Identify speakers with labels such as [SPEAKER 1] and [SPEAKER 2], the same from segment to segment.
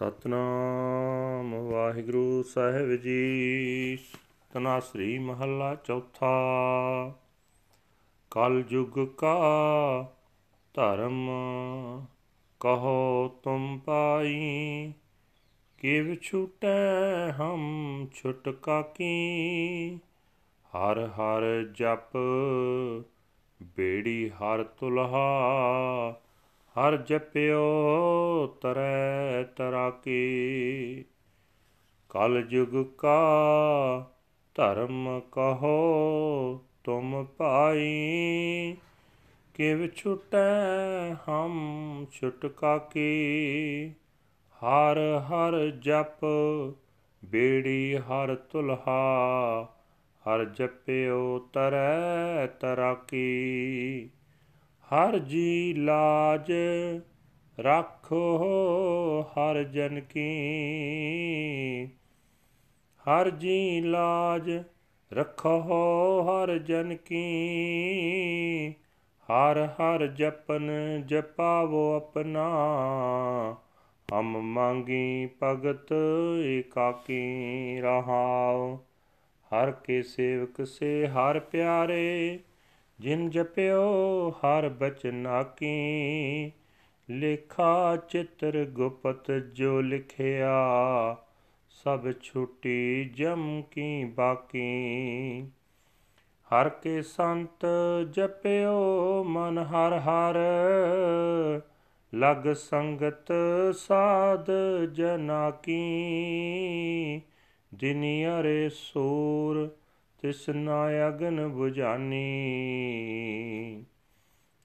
[SPEAKER 1] ਸਤਨਾਮ ਵਾਹਿਗੁਰੂ ਸਾਹਿਬ ਜੀ। ਤਨਾ ਸ੍ਰੀ ਮਹੱਲਾ ਚੌਥਾ। ਕਲ ਯੁਗ ਕਾ ਧਰਮ ਕਹੋ ਤੁਮ ਪਾਈ, ਕਿਵ ਛੁਟੈ ਹਮ ਛੁਟਕਾ ਕੀ? ਹਰ ਹਰ ਜਪ, ਬੇੜੀ ਹਰ ਤੁਲਹਾ ਹਰ ਜਪਿਓ ਤਰੈ ਤਰਾਕੀ। ਕਲ ਯੁਗ ਕਾ ਧਰਮ ਕਹੋ, ਤੁਮ ਪਾਈ ਕਿਵ ਛੁਟੈ ਹਮ ਛੁਟਕਾ ਕੀ। ਹਰ ਹਰ ਜਪ ਬੇੜੀ ਹਰ ਤੁਲਹਾ, ਹਰ ਜਪਿਓ ਤਰੈ ਤਰਾਕੀ। ਹਰ ਜੀ ਲਾਜ ਰੱਖੋ ਹਰ ਜਨ ਕੀ। ਹਰ ਜੀ ਲਾਜ ਰੱਖੋ ਹਰ ਜਨ ਕੀ। ਹਰ ਹਰ ਜਪਨ ਜਪਾਵੋ ਆਪਣਾ, ਹਮ ਮੰਗੀ ਭਗਤ ਏਕਾਕੀ ਰਹਾਉ। ਹਰ ਕੇ ਸੇਵਕ ਸੇ ਹਰ ਪਿਆਰੇ ਜਿਨ ਜਪਿਓ ਹਰ ਬਚਨ ਆਕੀ ਲੇਖਾ ਚਿਤਰ ਗੁਪਤ ਜੋ ਲਿਖਿਆ, ਸਭ ਛੁੱਟੀ ਜਮ ਕੀ ਬਾਕੀ। ਹਰ ਕੇ ਸੰਤ ਜਪਿਓ ਮਨ ਹਰ ਹਰ, ਲਗ ਸੰਗਤ ਸਾਧ ਜਨਾ ਕੀ ਦਿਨਿਆਰੇ ਸੂਰ ਤਿਸਨਾ ਅਗਨ 부ਜਾਨੀ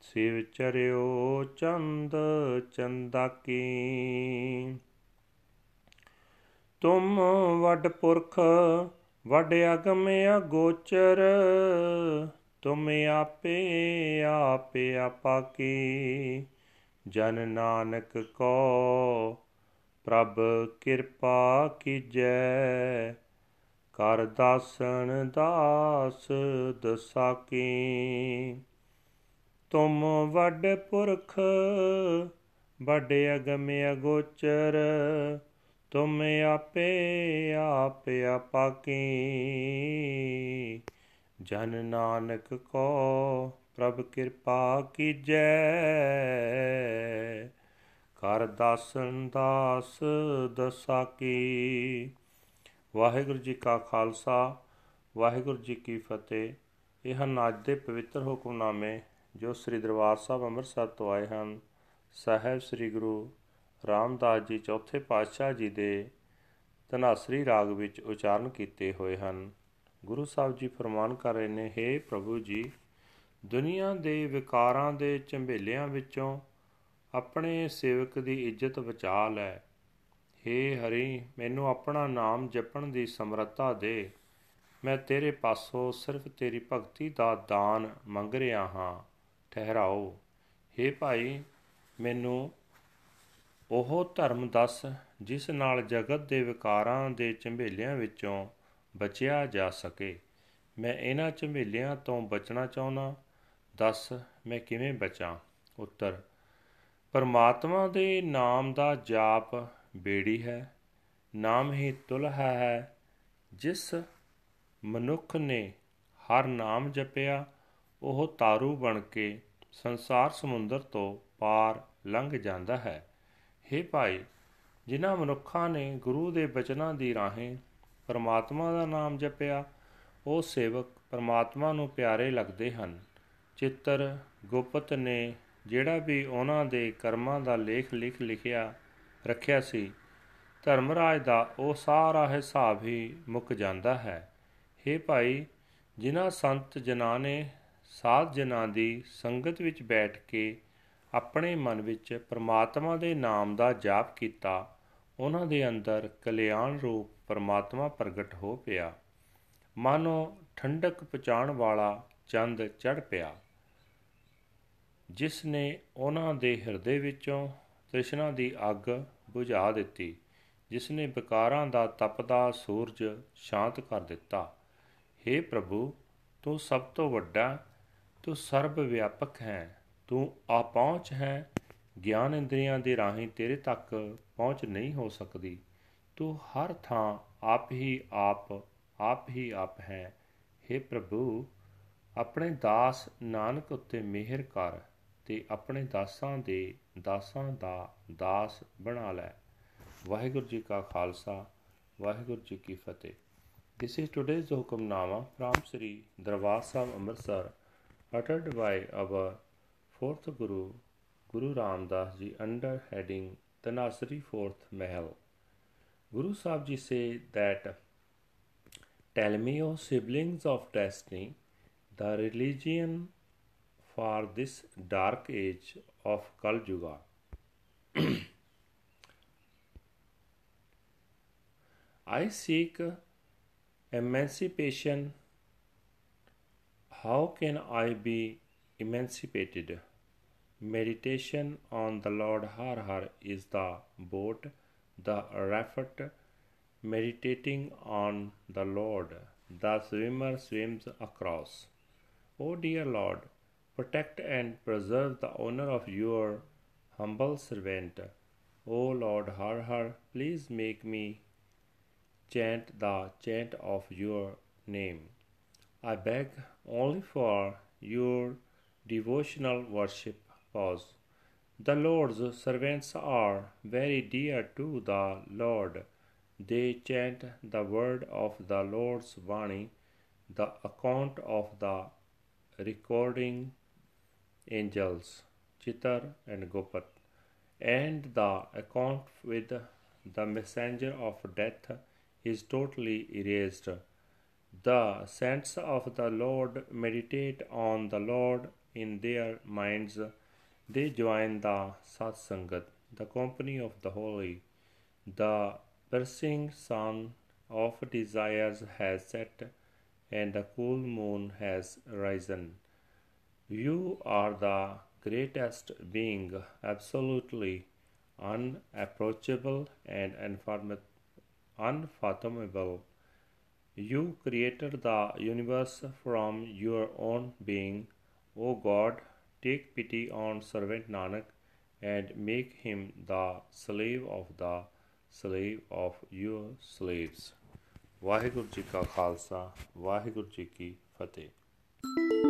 [SPEAKER 1] ਸਿਵ ਚਰਿਓ ਚੰਦ ਚੰਦਾ ਕੀ ਤੁਮ ਵੱਡ ਪੁਰਖ, ਵੱਡ ਅਗਮ ਅਗੋਚਰ ਤੁਮ ਆਪੇ ਆਪੇ ਆਪਾ ਕੀ ਜਨ ਨਾਨਕ ਕੋ ਪ੍ਰਭ ਕਿਰਪਾ ਕੀਜੈ। ਕਰ ਦਾਸਨ ਦਾਸ ਦਸਾਕੀ ਤੁਮ ਵੱਡ ਪੁਰਖ, ਵੱਡ ਅਗਮ ਅਗੋਚਰ, ਤੁਮ ਆਪੇ ਆਪ ਆਪਾਕੀ ਜਨ ਨਾਨਕ ਕੋ ਪ੍ਰਭ ਕਿਰਪਾ ਕੀਜੈ, ਕਰ ਦਾਸਨ ਦਾਸ ਦਸਾਕੀ ਵਾਹਿਗੁਰੂ ਜੀ ਕਾ ਖਾਲਸਾ, ਵਾਹਿਗੁਰੂ ਜੀ ਕੀ ਫਤਿਹ। ਇਹ ਹਨ ਅੱਜ ਦੇ ਪਵਿੱਤਰ ਹੁਕਮਨਾਮੇ ਜੋ ਸ੍ਰੀ ਦਰਬਾਰ ਸਾਹਿਬ ਅੰਮ੍ਰਿਤਸਰ ਤੋਂ ਆਏ ਹਨ। ਸਾਹਿਬ ਸ੍ਰੀ ਗੁਰੂ ਰਾਮਦਾਸ ਜੀ ਚੌਥੇ ਪਾਤਸ਼ਾਹ ਜੀ ਦੇ ਤਨਾਸਰੀ ਰਾਗ ਵਿੱਚ ਉਚਾਰਨ ਕੀਤੇ ਹੋਏ ਹਨ। ਗੁਰੂ ਸਾਹਿਬ ਜੀ ਫਰਮਾਨ ਕਰ ਰਹੇ ਨੇ हे ਪ੍ਰਭੂ ਜੀ, ਦੁਨੀਆ ਦੇ ਵਿਕਾਰਾਂ ਦੇ ਝੰਬੇਲਿਆਂ ਵਿੱਚੋਂ ਆਪਣੇ ਸੇਵਕ ਦੀ ਇੱਜ਼ਤ ਬਚਾ ਲੈ। ਹੇ ਹਰੀ, ਮੈਨੂੰ ਆਪਣਾ ਨਾਮ ਜਪਣ ਦੀ ਸਮਰੱਥਾ ਦੇ। ਮੈਂ ਤੇਰੇ ਪਾਸੋਂ ਸਿਰਫ ਤੇਰੀ ਭਗਤੀ ਦਾ ਦਾਨ ਮੰਗ ਰਿਹਾ ਹਾਂ। ਠਹਿਰਾਓ। ਹੇ ਭਾਈ, ਮੈਨੂੰ ਉਹ ਧਰਮ ਦੱਸ, ਜਿਸ ਨਾਲ ਜਗਤ ਦੇ ਵਿਕਾਰਾਂ ਦੇ ਝੰਬੇਲਿਆਂ ਵਿੱਚੋਂ ਬਚਿਆ ਜਾ ਸਕੇ। ਮੈਂ ਇਹਨਾਂ ਝੰਬੇਲਿਆਂ ਤੋਂ ਬਚਣਾ ਚਾਹੁੰਦਾ। ਦੱਸ, ਮੈਂ ਕਿਵੇਂ ਬਚਾਂ? ਉੱਤਰ, ਪਰਮਾਤਮਾ ਦੇ ਨਾਮ ਦਾ ਜਾਪ ਬੇੜੀ ਹੈ, ਨਾਮ ਹੀ ਤੁਲਹਾ ਹੈ ਜਿਸ ਮਨੁੱਖ ਨੇ ਹਰ ਨਾਮ ਜਪਿਆ, ਉਹ ਤਾਰੂ ਬਣ ਕੇ ਸੰਸਾਰ ਸਮੁੰਦਰ ਤੋਂ ਪਾਰ ਲੰਘ ਜਾਂਦਾ ਹੈ। हे ਭਾਈ, ਜਿਨ੍ਹਾਂ ਮਨੁੱਖਾਂ ਨੇ ਗੁਰੂ ਦੇ ਬਚਨਾਂ ਦੀ ਰਾਹੀਂ ਪਰਮਾਤਮਾ ਦਾ ਨਾਮ ਜਪਿਆ, ਉਹ ਸੇਵਕ ਪਰਮਾਤਮਾ ਨੂੰ ਪਿਆਰੇ ਲੱਗਦੇ ਹਨ। ਚਿੱਤਰ ਗੁਪਤ ਨੇ ਜਿਹੜਾ ਵੀ ਉਹਨਾਂ ਦੇ ਕਰਮਾਂ ਦਾ ਲੇਖ ਲਿਖ ਲਿਖਿਆ ਰੱਖਿਆ ਸੀ। ਧਰਮਰਾਜ ਦਾ ਉਹ ਸਾਰਾ ਹਿਸਾਬ ਹੀ ਮੁੱਕ ਜਾਂਦਾ ਹੈ। हे ਭਾਈ, ਜਿਨ੍ਹਾਂ ਸੰਤ ਜਨਾਂ ਨੇ ਸਾਧ ਜਨਾਂ ਦੀ ਸੰਗਤ ਵਿੱਚ ਬੈਠ ਕੇ ਆਪਣੇ ਮਨ ਵਿੱਚ ਪ੍ਰਮਾਤਮਾ ਦੇ ਨਾਮ ਦਾ ਜਾਪ ਕੀਤਾ, ਉਹਨਾਂ ਦੇ ਅੰਦਰ ਕਲਿਆਣ ਰੂਪ ਪ੍ਰਮਾਤਮਾ ਪ੍ਰਗਟ ਹੋ ਪਿਆ। ਮਾਨੋ ਠੰਡਕ ਪਹੁੰਚਾਉਣ ਵਾਲਾ ਚੰਦ ਚੜ ਪਿਆ। ਜਿਸ ਨੇ ਉਹਨਾਂ ਦੇ ਹਿਰਦੇ ਵਿੱਚੋਂ ਤ੍ਰਿਸ਼ਨਾ ਦੀ ਅੱਗ ਬੁਝਾ ਦਿੱਤੀ ਜਿਸ ਨੇ ਵਿਕਾਰਾਂ ਦਾ ਤਪਦਾ ਸੂਰਜ ਸ਼ਾਂਤ ਕਰ ਦਿੱਤਾ। हे ਪ੍ਰਭੂ, ਤੂੰ ਸਭ ਤੋਂ ਵੱਡਾ, ਤੂੰ ਸਰਬ ਵਿਆਪਕ ਹੈ, ਤੂੰ ਆਪਹੁੰਚ ਹੈ। ਗਿਆਨ ਇੰਦਰੀਆਂ ਦੇ ਰਾਹੀਂ ਤੇਰੇ ਤੱਕ ਪਹੁੰਚ ਨਹੀਂ ਹੋ ਸਕਦੀ। ਤੂੰ ਹਰ ਥਾਂ ਆਪ ਹੀ ਆਪ ਆਪ ਹੀ ਆਪ ਹੈ। हे ਪ੍ਰਭੂ, ਆਪਣੇ ਦਾਸ ਨਾਨਕ ਉੱਤੇ ਮਿਹਰ ਕਰ ਤੇ ਆਪਣੇ ਦਾਸਾਂ ਦੇ ਦਾਸਾਂ ਦਾ ਦਾਸ ਬਣਾ ਲੈ ਵਾਹਿਗੁਰੂ ਜੀ ਕਾ ਖਾਲਸਾ ਵਾਹਿਗੁਰੂ ਜੀ ਕੀ ਫਤਿਹ This is today's Hukamnama from Sri Darbar Sahib Amritsar uttered by our fourth Guru Guru Ram Das Ji under heading Tanasri Fourth Mahal. Guru Sahib Ji say that Tell me, O siblings of destiny, the religion for this dark age of Kal Yuga. I seek emancipation. How can I be emancipated? Meditation on the Lord Har Har is the boat, the raft. Meditating on the Lord, the swimmer swims across. O dear Lord, protect and preserve the honor of your humble servant. O Lord Har Har, please make me chant the chant of your name. I beg only for your devotional worship. Pause. The Lord's servants are very dear to the Lord. They chant the word of the Lord's Vani, the account of the recording angels, Chitar and Gopat, and the account with the messenger of death is totally erased. The saints of the Lord meditate on the Lord in their minds. They join the Satsangat, the company of the holy. The piercing sun of desires has set, and the cool moon has risen. You are the greatest being, absolutely unapproachable and unfathomable. You created the universe from your own being. O God, take pity on servant Nanak and make him the slave of the slave of your slaves. Waheguru ji ਕਾ ਖਾਲਸਾ ਵਾਹਿਗੁਰੂ ਜੀ ਕੀ ਫਤਿਹ